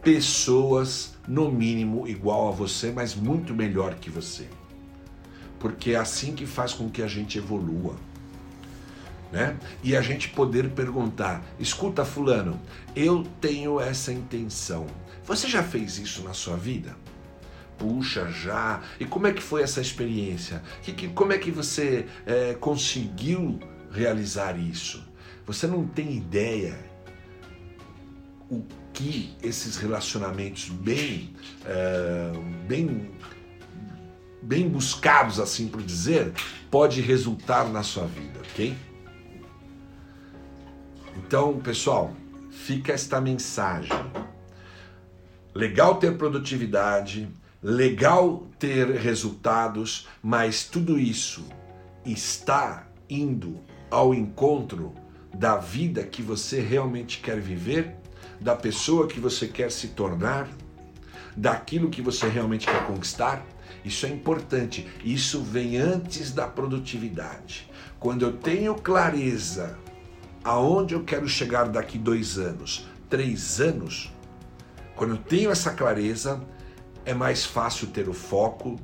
pessoas no mínimo igual a você, mas muito melhor que você. Porque é assim que faz com que a gente evolua. Né? E a gente poder perguntar: escuta, Fulano, eu tenho essa intenção. Você já fez isso na sua vida? puxa já. E como é que foi essa experiência? Que, que, como é que você é, conseguiu realizar isso? Você não tem ideia o que esses relacionamentos bem, é, bem, bem buscados, assim por dizer, pode resultar na sua vida, ok? Então, pessoal, fica esta mensagem. Legal ter produtividade, legal ter resultados, mas tudo isso está indo ao encontro da vida que você realmente quer viver, da pessoa que você quer se tornar, daquilo que você realmente quer conquistar. Isso é importante. Isso vem antes da produtividade. Quando eu tenho clareza aonde eu quero chegar daqui dois anos, três anos, quando eu tenho essa clareza, é mais fácil ter o foco,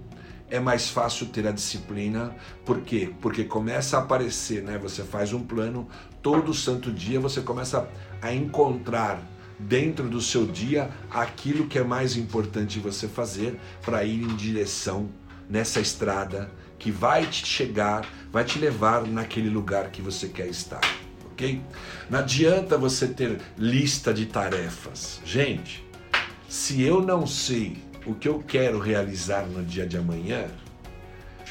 é mais fácil ter a disciplina. Por quê? Porque começa a aparecer, né? Você faz um plano, todo santo dia você começa a encontrar dentro do seu dia aquilo que é mais importante você fazer para ir em direção nessa estrada que vai te chegar, vai te levar naquele lugar que você quer estar ok? Não adianta você ter lista de tarefas. Gente, se eu não sei o que eu quero realizar no dia de amanhã,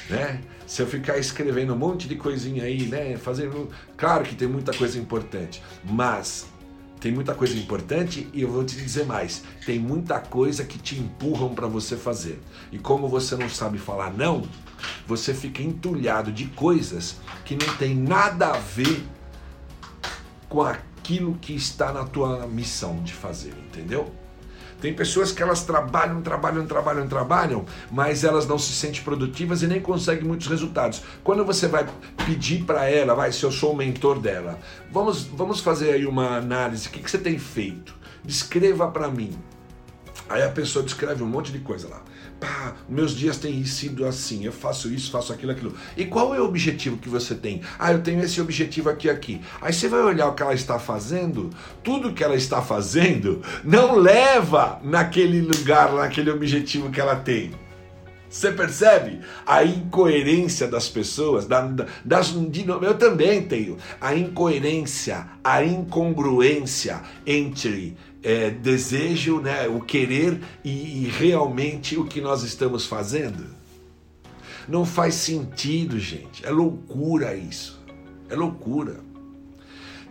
né? Se eu ficar escrevendo um monte de coisinha aí, né? Fazendo. Claro que tem muita coisa importante, mas tem muita coisa importante e eu vou te dizer mais: tem muita coisa que te empurram para você fazer. E como você não sabe falar não, você fica entulhado de coisas que não tem nada a ver com aquilo que está na tua missão de fazer, entendeu? Tem pessoas que elas trabalham, trabalham, trabalham, trabalham, mas elas não se sentem produtivas e nem conseguem muitos resultados. Quando você vai pedir para ela, vai, se eu sou o mentor dela, vamos, vamos fazer aí uma análise, o que, que você tem feito? Descreva para mim. Aí a pessoa descreve um monte de coisa lá pá, meus dias têm sido assim, eu faço isso, faço aquilo, aquilo. E qual é o objetivo que você tem? Ah, eu tenho esse objetivo aqui, aqui. Aí você vai olhar o que ela está fazendo, tudo que ela está fazendo não leva naquele lugar, naquele objetivo que ela tem. Você percebe a incoerência das pessoas? Da, das, de, eu também tenho. A incoerência, a incongruência entre é, desejo, né, o querer e, e realmente o que nós estamos fazendo. Não faz sentido, gente. É loucura isso. É loucura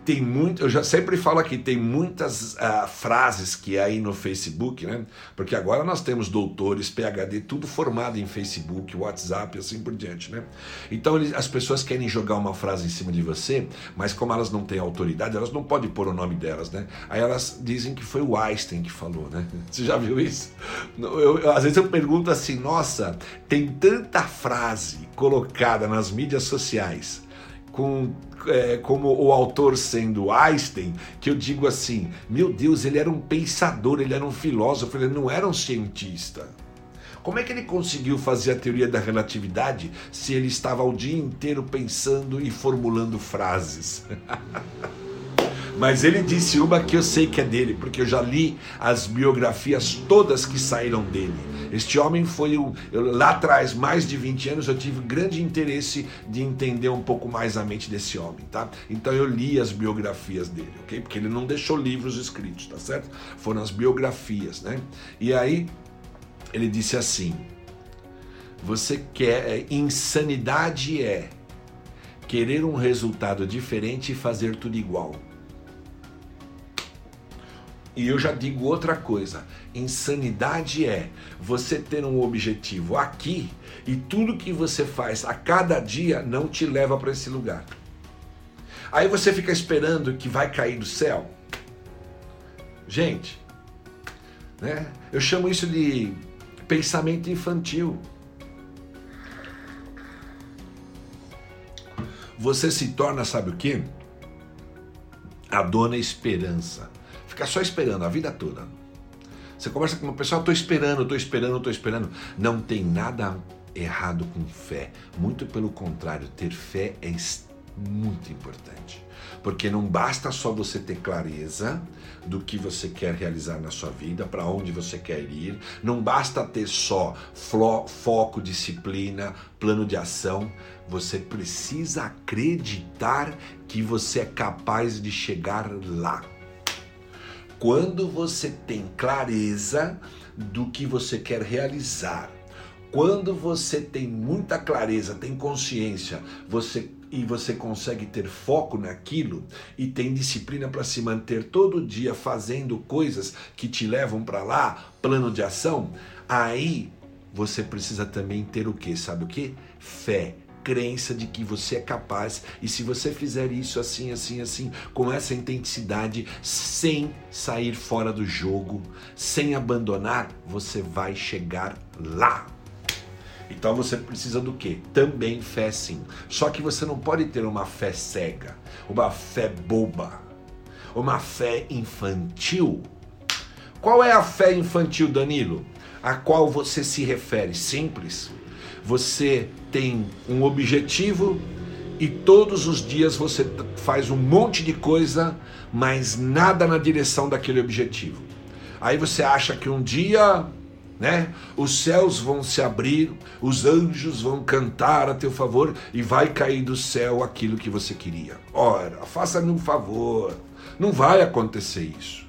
tem muito, eu já sempre falo aqui, tem muitas uh, frases que aí no Facebook, né? Porque agora nós temos doutores, PhD, tudo formado em Facebook, WhatsApp, assim por diante, né? Então as pessoas querem jogar uma frase em cima de você, mas como elas não têm autoridade, elas não podem pôr o nome delas, né? Aí elas dizem que foi o Einstein que falou, né? Você já viu isso? Eu, eu, às vezes eu pergunto assim, nossa, tem tanta frase colocada nas mídias sociais com é, como o autor sendo Einstein, que eu digo assim: meu Deus, ele era um pensador, ele era um filósofo, ele não era um cientista. Como é que ele conseguiu fazer a teoria da relatividade se ele estava o dia inteiro pensando e formulando frases? Mas ele disse uma que eu sei que é dele, porque eu já li as biografias todas que saíram dele. Este homem foi o. Eu, lá atrás, mais de 20 anos, eu tive grande interesse de entender um pouco mais a mente desse homem, tá? Então eu li as biografias dele, ok? Porque ele não deixou livros escritos, tá certo? Foram as biografias, né? E aí ele disse assim: Você quer. É, insanidade é querer um resultado diferente e fazer tudo igual. E eu já digo outra coisa: insanidade é você ter um objetivo aqui e tudo que você faz a cada dia não te leva para esse lugar. Aí você fica esperando que vai cair do céu. Gente, né? Eu chamo isso de pensamento infantil. Você se torna, sabe o que? A dona esperança. Fica só esperando a vida toda. Você conversa com uma pessoa, estou esperando, estou esperando, estou esperando. Não tem nada errado com fé. Muito pelo contrário, ter fé é muito importante. Porque não basta só você ter clareza do que você quer realizar na sua vida, para onde você quer ir, não basta ter só foco, disciplina, plano de ação, você precisa acreditar que você é capaz de chegar lá. Quando você tem clareza do que você quer realizar, quando você tem muita clareza, tem consciência, você e você consegue ter foco naquilo e tem disciplina para se manter todo dia fazendo coisas que te levam para lá, plano de ação, aí você precisa também ter o que? Sabe o que? Fé crença de que você é capaz e se você fizer isso assim, assim, assim, com essa intensidade, sem sair fora do jogo, sem abandonar, você vai chegar lá. Então você precisa do que? Também fé sim. Só que você não pode ter uma fé cega, uma fé boba, uma fé infantil. Qual é a fé infantil, Danilo? A qual você se refere? Simples. Você tem um objetivo e todos os dias você faz um monte de coisa, mas nada na direção daquele objetivo. Aí você acha que um dia né? Os céus vão se abrir, os anjos vão cantar a teu favor e vai cair do céu aquilo que você queria. Ora, faça-me um favor. Não vai acontecer isso.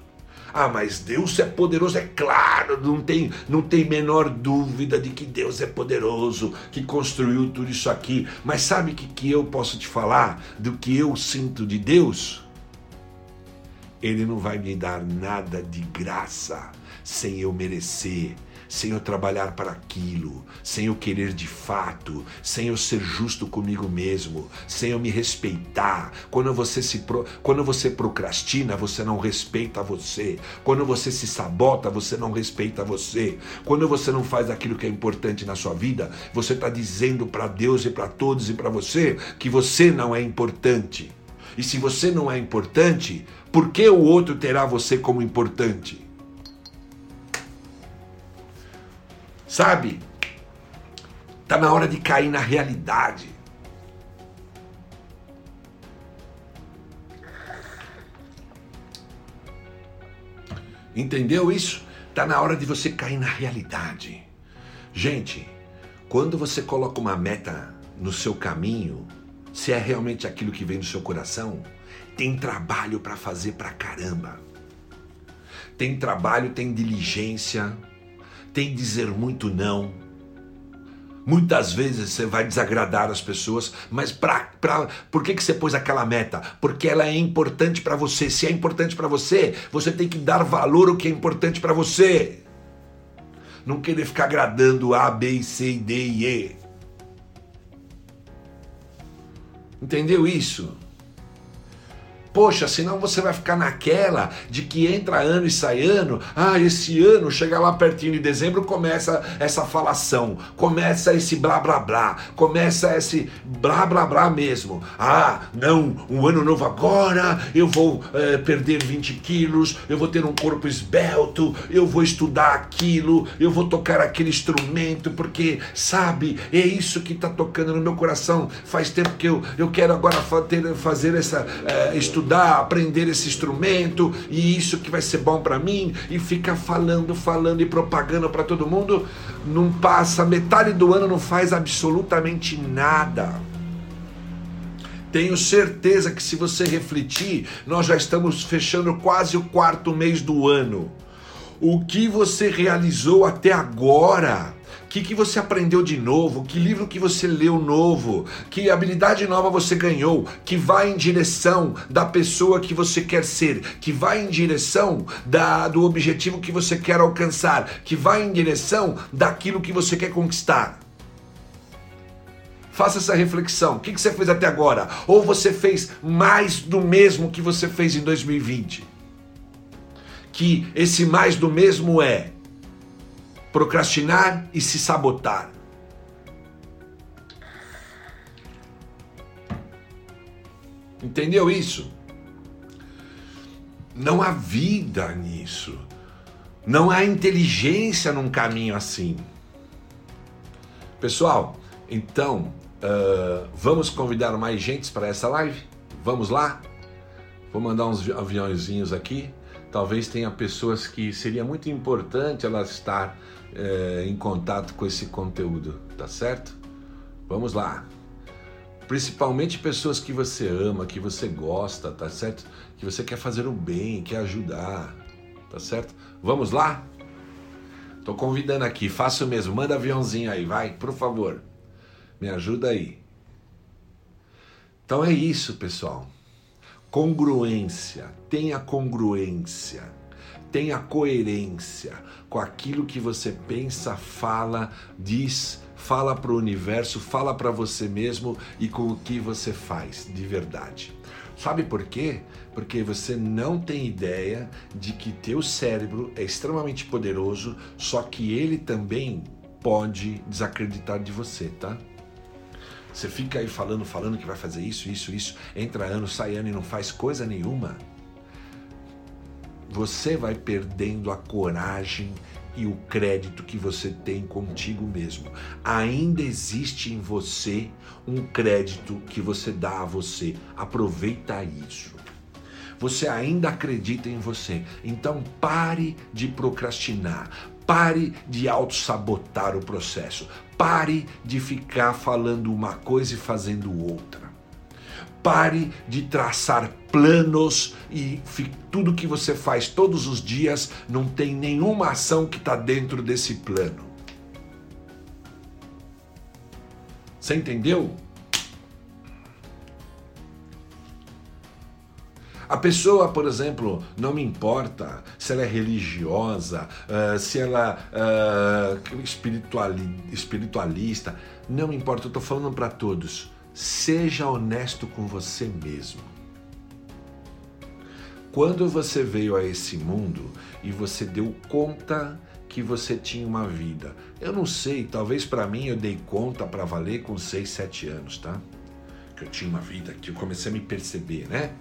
Ah, mas Deus é poderoso, é claro, não tem, não tem menor dúvida de que Deus é poderoso, que construiu tudo isso aqui. Mas sabe o que, que eu posso te falar do que eu sinto de Deus? Ele não vai me dar nada de graça sem eu merecer sem eu trabalhar para aquilo, sem eu querer de fato, sem eu ser justo comigo mesmo, sem eu me respeitar. Quando você se pro... quando você procrastina, você não respeita você. Quando você se sabota, você não respeita você. Quando você não faz aquilo que é importante na sua vida, você está dizendo para Deus e para todos e para você que você não é importante. E se você não é importante, por que o outro terá você como importante? Sabe? Tá na hora de cair na realidade. Entendeu isso? Tá na hora de você cair na realidade. Gente, quando você coloca uma meta no seu caminho, se é realmente aquilo que vem do seu coração, tem trabalho para fazer pra caramba. Tem trabalho, tem diligência, tem dizer muito não. Muitas vezes você vai desagradar as pessoas, mas pra, pra, por que, que você pôs aquela meta? Porque ela é importante para você. Se é importante para você, você tem que dar valor ao que é importante para você. Não querer ficar agradando A, B, C, D e E. Entendeu isso? Poxa, senão você vai ficar naquela de que entra ano e sai ano. Ah, esse ano, chega lá pertinho de dezembro, começa essa falação, começa esse blá blá blá, começa esse blá blá blá mesmo. Ah, não, um ano novo agora, eu vou é, perder 20 quilos, eu vou ter um corpo esbelto, eu vou estudar aquilo, eu vou tocar aquele instrumento, porque, sabe, é isso que está tocando no meu coração. Faz tempo que eu, eu quero agora fazer essa, é, estudar estudar, aprender esse instrumento e isso que vai ser bom para mim e ficar falando, falando e propagando para todo mundo, não passa metade do ano não faz absolutamente nada. Tenho certeza que se você refletir, nós já estamos fechando quase o quarto mês do ano. O que você realizou até agora? O que, que você aprendeu de novo? Que livro que você leu novo? Que habilidade nova você ganhou? Que vai em direção da pessoa que você quer ser? Que vai em direção da, do objetivo que você quer alcançar? Que vai em direção daquilo que você quer conquistar? Faça essa reflexão. O que, que você fez até agora? Ou você fez mais do mesmo que você fez em 2020? Que esse mais do mesmo é procrastinar e se sabotar. Entendeu isso? Não há vida nisso. Não há inteligência num caminho assim. Pessoal, então Uh, vamos convidar mais gente para essa live? Vamos lá? Vou mandar uns aviãozinhos aqui. Talvez tenha pessoas que seria muito importante elas estar é, em contato com esse conteúdo, tá certo? Vamos lá. Principalmente pessoas que você ama, que você gosta, tá certo? Que você quer fazer o bem, quer ajudar, tá certo? Vamos lá? Tô convidando aqui, faça o mesmo, manda aviãozinho aí, vai, por favor. Me ajuda aí. Então é isso, pessoal. Congruência, tenha congruência, tenha coerência com aquilo que você pensa, fala, diz, fala para o universo, fala para você mesmo e com o que você faz de verdade. Sabe por quê? Porque você não tem ideia de que teu cérebro é extremamente poderoso, só que ele também pode desacreditar de você, tá? Você fica aí falando, falando que vai fazer isso, isso, isso, entra ano, sai ano e não faz coisa nenhuma. Você vai perdendo a coragem e o crédito que você tem contigo mesmo. Ainda existe em você um crédito que você dá a você. Aproveita isso. Você ainda acredita em você. Então pare de procrastinar. Pare de auto-sabotar o processo. Pare de ficar falando uma coisa e fazendo outra. Pare de traçar planos e tudo que você faz todos os dias não tem nenhuma ação que está dentro desse plano. Você entendeu? A pessoa, por exemplo, não me importa se ela é religiosa, uh, se ela é espiritualista, não me importa, eu estou falando para todos. Seja honesto com você mesmo. Quando você veio a esse mundo e você deu conta que você tinha uma vida, eu não sei, talvez para mim eu dei conta para valer com 6, 7 anos, tá? Que eu tinha uma vida, que eu comecei a me perceber, né?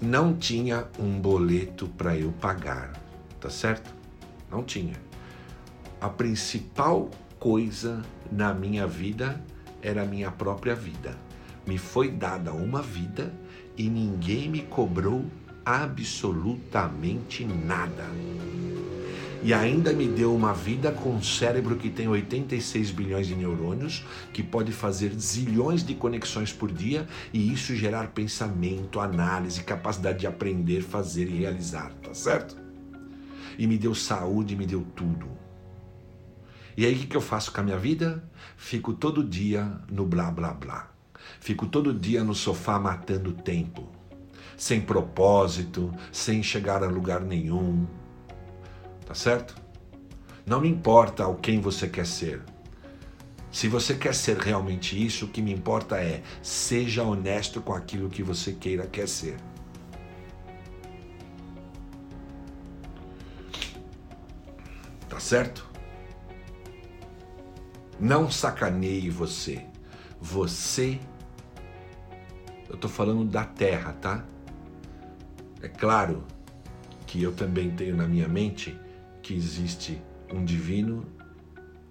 não tinha um boleto para eu pagar, tá certo? Não tinha. A principal coisa na minha vida era a minha própria vida. Me foi dada uma vida e ninguém me cobrou absolutamente nada e ainda me deu uma vida com um cérebro que tem 86 bilhões de neurônios, que pode fazer zilhões de conexões por dia e isso gerar pensamento, análise, capacidade de aprender, fazer e realizar, tá certo? E me deu saúde, me deu tudo. E aí o que eu faço com a minha vida? Fico todo dia no blá blá blá. Fico todo dia no sofá matando tempo, sem propósito, sem chegar a lugar nenhum Tá certo? Não me importa o quem você quer ser. Se você quer ser realmente isso, o que me importa é seja honesto com aquilo que você queira quer ser. Tá certo? Não sacaneie você. Você eu tô falando da terra, tá? É claro que eu também tenho na minha mente que existe um divino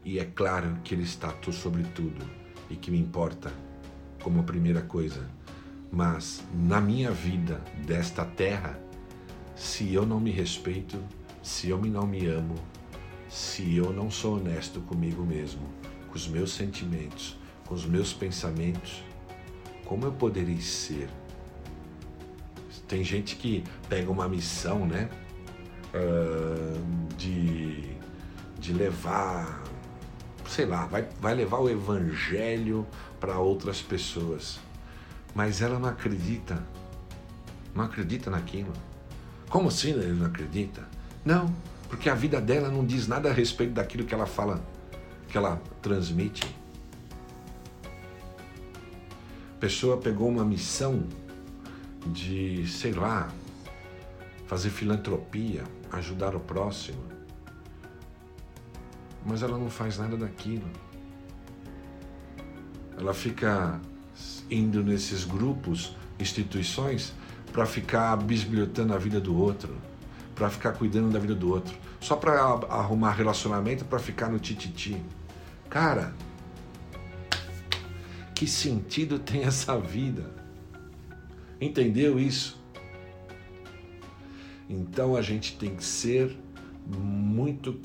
e é claro que ele está sobre tudo e que me importa como a primeira coisa. Mas na minha vida desta terra, se eu não me respeito, se eu não me amo, se eu não sou honesto comigo mesmo, com os meus sentimentos, com os meus pensamentos, como eu poderei ser? Tem gente que pega uma missão, né? de, de levar, sei lá, vai, vai levar o evangelho para outras pessoas. Mas ela não acredita, não acredita naquilo. Como assim ele não acredita? Não, porque a vida dela não diz nada a respeito daquilo que ela fala, que ela transmite. Pessoa pegou uma missão de, sei lá, fazer filantropia, ajudar o próximo, mas ela não faz nada daquilo. Ela fica indo nesses grupos, instituições, para ficar bisbilhotando a vida do outro, para ficar cuidando da vida do outro, só para arrumar relacionamento, para ficar no tititi. Cara, que sentido tem essa vida? Entendeu isso? Então a gente tem que ser muito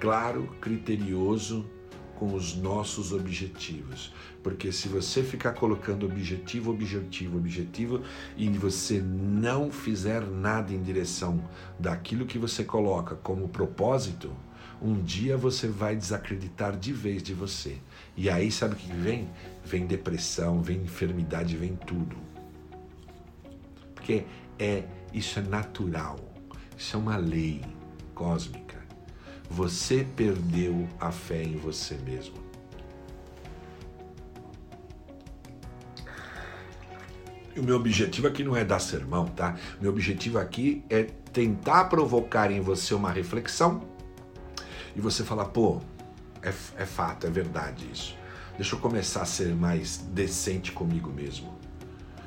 claro, criterioso com os nossos objetivos. Porque se você ficar colocando objetivo, objetivo, objetivo e você não fizer nada em direção daquilo que você coloca como propósito, um dia você vai desacreditar de vez de você. E aí sabe o que vem? Vem depressão, vem enfermidade, vem tudo. Porque é isso é natural. Isso é uma lei cósmica. Você perdeu a fé em você mesmo. E o meu objetivo aqui não é dar sermão, tá? Meu objetivo aqui é tentar provocar em você uma reflexão e você falar, pô, é, é fato, é verdade isso. Deixa eu começar a ser mais decente comigo mesmo.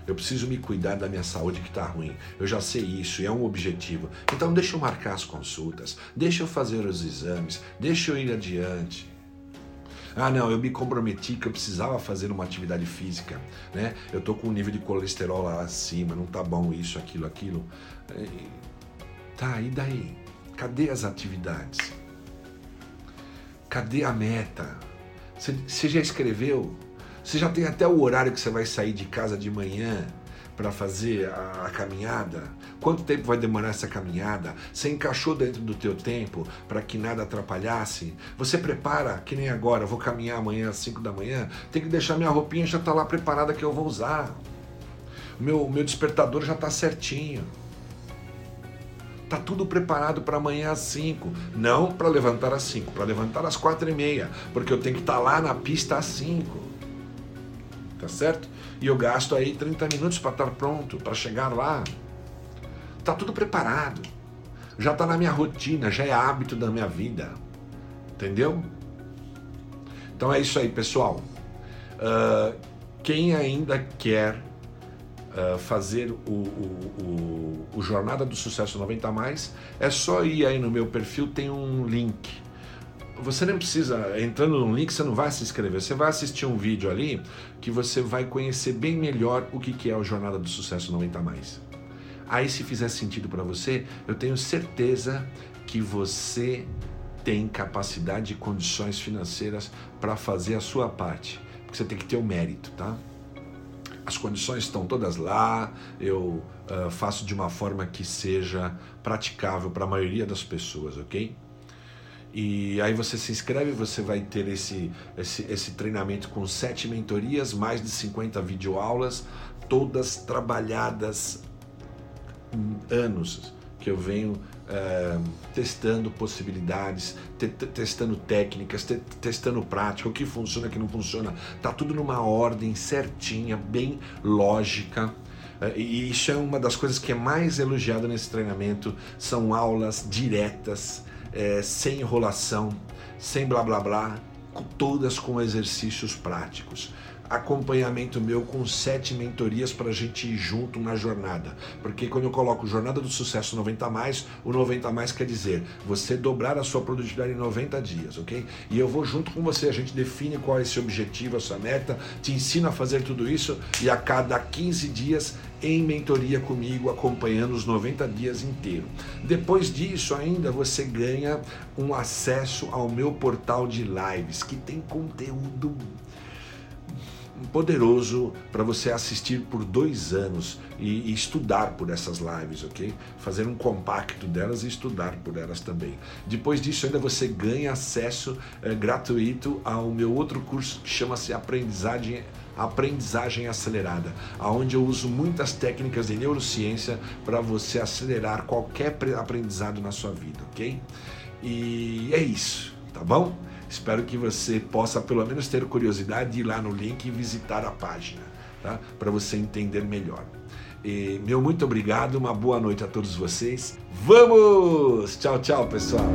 Eu preciso me cuidar da minha saúde que está ruim. Eu já sei isso e é um objetivo. Então deixa eu marcar as consultas, deixa eu fazer os exames, deixa eu ir adiante. Ah, não, eu me comprometi que eu precisava fazer uma atividade física, né? Eu tô com um nível de colesterol lá acima, não tá bom isso, aquilo, aquilo. Tá, e daí? Cadê as atividades? Cadê a meta? Você já escreveu? Você já tem até o horário que você vai sair de casa de manhã para fazer a, a, caminhada? Quanto tempo vai demorar essa caminhada? Você encaixou dentro do teu tempo para que nada atrapalhasse? Você prepara, que nem agora, vou caminhar amanhã às 5 da manhã, tem que deixar minha roupinha já tá lá preparada que eu vou usar. Meu, meu despertador já está certinho. Tá tudo preparado para amanhã às 5. Não para levantar às 5, para levantar às 4 e meia, porque eu tenho que estar tá lá na pista às 5 tá certo? E eu gasto aí 30 minutos para estar pronto, para chegar lá. Tá tudo preparado. Já tá na minha rotina, já é hábito da minha vida. Entendeu? Então é isso aí, pessoal. Uh, quem ainda quer uh, fazer o, o, o, o Jornada do Sucesso 90 mais, é só ir aí no meu perfil, tem um link você nem precisa, entrando no link, você não vai se inscrever, você vai assistir um vídeo ali que você vai conhecer bem melhor o que é o Jornada do Sucesso 90 Mais. Aí, se fizer sentido para você, eu tenho certeza que você tem capacidade e condições financeiras para fazer a sua parte, porque você tem que ter o mérito, tá? As condições estão todas lá, eu uh, faço de uma forma que seja praticável para a maioria das pessoas, ok? E aí você se inscreve, você vai ter esse, esse, esse treinamento com sete mentorias, mais de 50 videoaulas, todas trabalhadas anos que eu venho é, testando possibilidades, te, testando técnicas, te, testando prática, o que funciona, o que não funciona. Tá tudo numa ordem certinha, bem lógica. É, e isso é uma das coisas que é mais elogiada nesse treinamento, são aulas diretas, é, sem enrolação, sem blá blá blá, todas com exercícios práticos acompanhamento meu com sete mentorias para a gente ir junto na jornada. Porque quando eu coloco Jornada do Sucesso 90 mais, o 90 mais quer dizer você dobrar a sua produtividade em 90 dias, ok? E eu vou junto com você, a gente define qual é esse objetivo, essa meta, te ensino a fazer tudo isso e a cada 15 dias em mentoria comigo, acompanhando os 90 dias inteiro. Depois disso, ainda você ganha um acesso ao meu portal de lives, que tem conteúdo poderoso para você assistir por dois anos e, e, estudar por essas lives, ok? Fazer um compacto delas e estudar por elas também. Depois disso, ainda você ganha acesso é, gratuito ao meu outro curso que chama-se Aprendizagem aprendizagem acelerada, aonde eu uso muitas técnicas de neurociência para você acelerar qualquer aprendizado na sua vida, ok? E é isso, tá bom? Espero que você possa pelo menos ter curiosidade de ir lá no link e visitar a página, tá? para você entender melhor. E meu muito obrigado, uma boa noite a todos vocês. Vamos! Tchau, tchau, pessoal!